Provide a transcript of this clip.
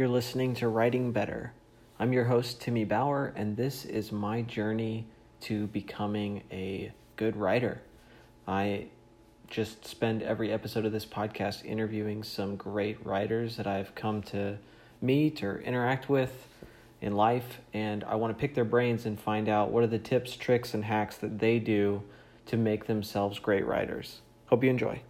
You're listening to Writing Better. I'm your host, Timmy Bauer, and this is my journey to becoming a good writer. I just spend every episode of this podcast interviewing some great writers that I've come to meet or interact with in life, and I want to pick their brains and find out what are the tips, tricks, and hacks that they do to make themselves great writers. Hope you enjoy.